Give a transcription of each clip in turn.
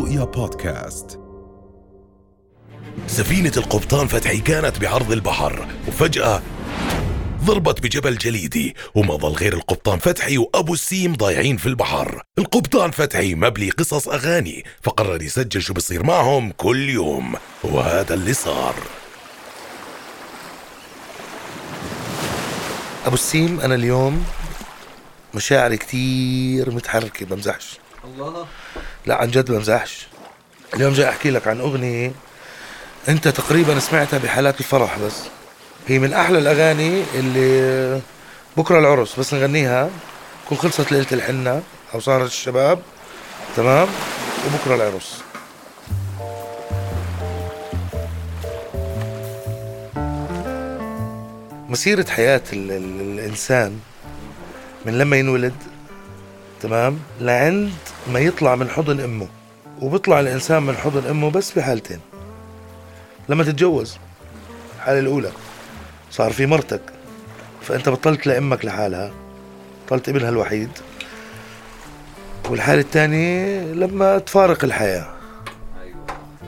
رؤيا بودكاست. سفينة القبطان فتحي كانت بعرض البحر وفجأة ضربت بجبل جليدي وما ظل غير القبطان فتحي وأبو السيم ضايعين في البحر. القبطان فتحي مبلي قصص أغاني فقرر يسجل شو بصير معهم كل يوم وهذا اللي صار. أبو السيم أنا اليوم مشاعري كتير متحركة بمزحش. الله. لا عن جد بمزحش اليوم جاي أحكي لك عن أغنية أنت تقريبا سمعتها بحالات الفرح بس. هي من أحلى الأغاني اللي بكرة العرس بس نغنيها. كون خلصت ليلة الحنة أو صارت الشباب تمام؟ وبكرة العرس. مسيرة حياة ال ال الإنسان من لما ينولد تمام؟ لعند ما يطلع من حضن أمه وبيطلع الإنسان من حضن أمه بس بحالتين لما تتجوز الحالة الأولى صار في مرتك فأنت بطلت لأمك لحالها بطلت ابنها الوحيد. والحالة الثانية لما تفارق الحياة.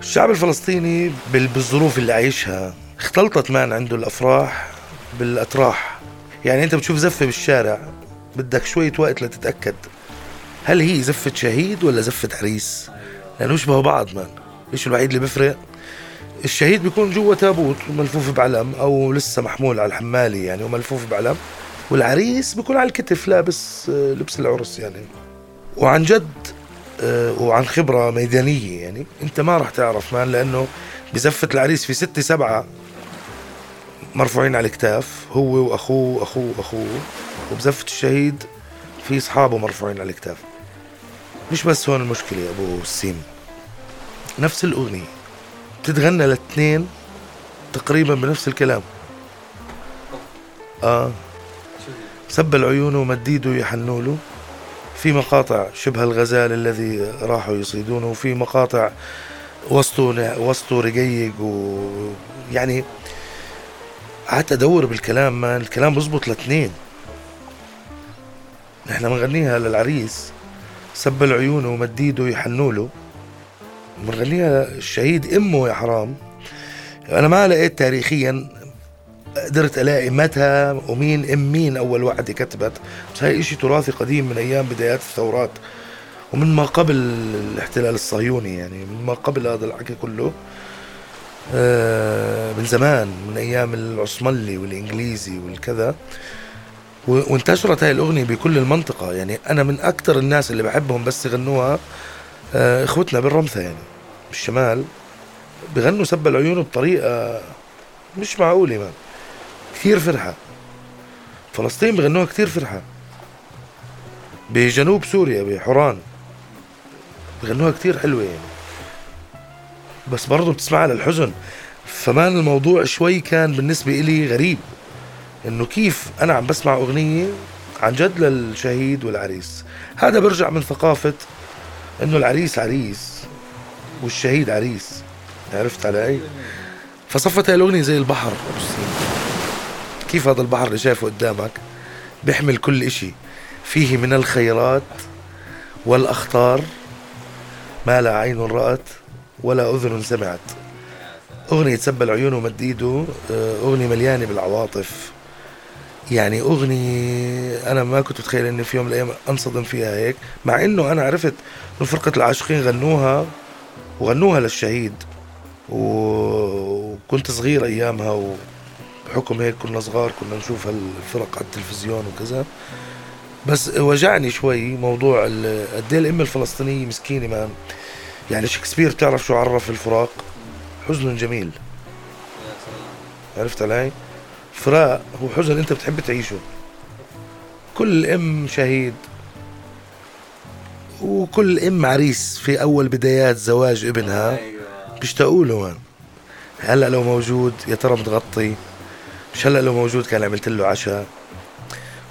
الشعب الفلسطيني بال- بالظروف اللي عايشها اختلطت مان عنده الأفراح بالأطراح. يعني أنت بتشوف زفة بالشارع بدك شوية وقت لتتأكد. هل هي زفة شهيد ولا زفة عريس لأنه يشبهوا بعض مان إيش الوحيد اللي بيفرق؟ الشهيد بيكون جوا تابوت وملفوف بعلم أو لسه محمول على الحمالي يعني وملفوف بعلم. والعريس بيكون على الكتف لابس آه، لبس العرس يعني. وعن جد آه، وعن خبرة ميدانية يعني. أنت ما راح تعرف مان لأنه بزفة العريس في ستة سبعة مرفوعين على الكتاف هو وأخوه واخوه واخوه وبزفة الشهيد في أصحابه مرفوعين على الكتاف. مش بس هون المشكلة يا أبو السيم نفس الأغنية بتتغنى الاثنين تقريبا بنفس الكلام. آه. سب العيون ومد ايده يحنوا له في مقاطع شبه الغزال الذي راحوا يصيدونه وفي مقاطع وسطه وسطه رقيق ويعني قعدت أدور بالكلام ما الكلام بزبط الاثنين نحن بنغنيها للعريس. سب العيون ومد ايده يحنوا له بنغنيها الشهيد إمه يا حرام. أنا ما لقيت تاريخيا قدرت ألاقي متى ومين إم مين أول واحدة كتبت. بس هاي إشي تراثي قديم من أيام بدايات الثورات. ومن ما قبل الاحتلال الصهيوني يعني من ما قبل هذا الحكي كله. آه، من زمان من أيام العثملي والإنجليزي والكذا. وانتشرت هاي الأغنية بكل المنطقة. يعني أنا من أكثر الناس اللي بحبهم بس يغنوها آه، إخوتنا بالرمثة يعني بالشمال. بغنوا سب العيون بطريقة مش معقولة مان كثير فرحة. فلسطين بغنوها كثير فرحة. بجنوب سوريا بحوران. بغنوها كثير حلوة يعني. بس برضو بتسمعها للحزن. فمان الموضوع شوي كان بالنسبة إلي غريب. إنه كيف أنا عم بسمع أغنية عن جد للشهيد والعريس. هذا برجع من ثقافة إنه العريس عريس والشهيد عريس. عرفت علي؟ فصفت هاي الأغنية زي البحر. كيف هذا البحر اللي شايفه قدامك؟ بيحمل كل إشي. فيه من الخيرات والأخطار ما لا عين رأت ولا أذن سمعت. أغنية سب العيون ومد إيده آه، أغنية مليانة بالعواطف. يعني أغنية أنا ما كنت متخيل إني في يوم من الأيام أنصدم فيها هيك مع إنه أنا عرفت إنه فرقة العاشقين غنوها وغنوها للشهيد. وكنت صغير أيامها وبحكم هيك كنا صغار كنا نشوف هالفرق على التلفزيون وكذا. بس وجعني شوي موضوع قد إيه الام الفلسطينية مسكينة مان يعني شكسبير تعرف شو عرف الفراق؟ حزن جميل. عرفت علي؟ فراق هو حزن انت بتحب تعيشه. كل ام شهيد وكل ام عريس في اول بدايات زواج ابنها بيشتاقوا له مان هلأ لو موجود يا ترى متغطي. مش هلأ لو موجود كان عملت له عشاء.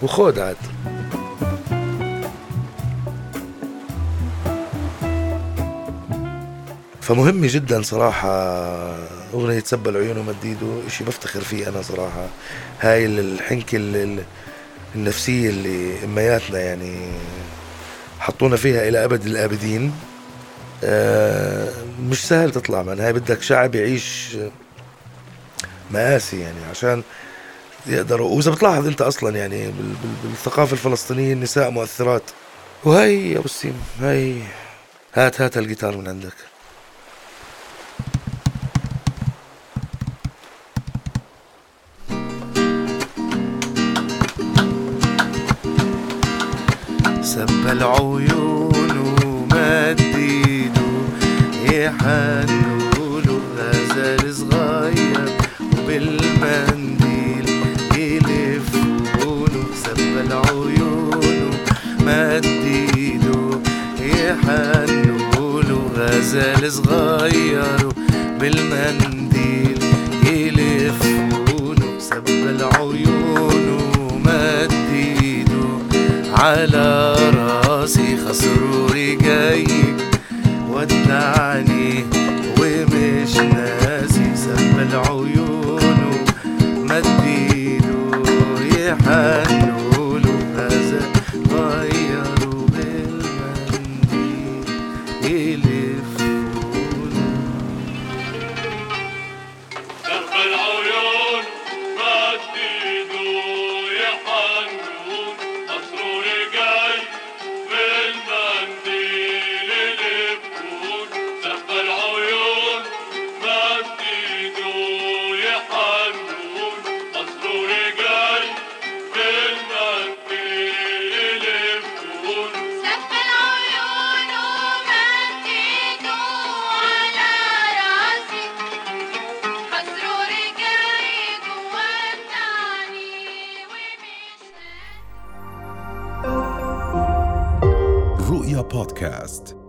وخود عاد. فمهمة جدا صراحة أغنية سب العيون ومديده إشي بفتخر فيه أنا صراحة. هاي الحنكة ال- ال- النفسية اللي أمياتنا يعني حطونا فيها إلى أبد الآبدين. آه، مش سهل تطلع من هاي بدك شعب يعيش مآسي يعني عشان يقدروا وإذا بتلاحظ أنت أصلا يعني بال- بال- بالثقافة الفلسطينية النساء مؤثرات. وهي يا أبو السيم هاي هات هات الجيتار من عندك. العيون ومد ايده غزال صغير وبالمنديل يلفوا له سب العيون ومد ايده يحنوا له غزال صغير بالمنديل يلفوا له سب العيون ومد ايده على راسي خسروري جاي ودعني ومش ناسي سب العيون. مديله يحنوا ومش رؤيا بودكاست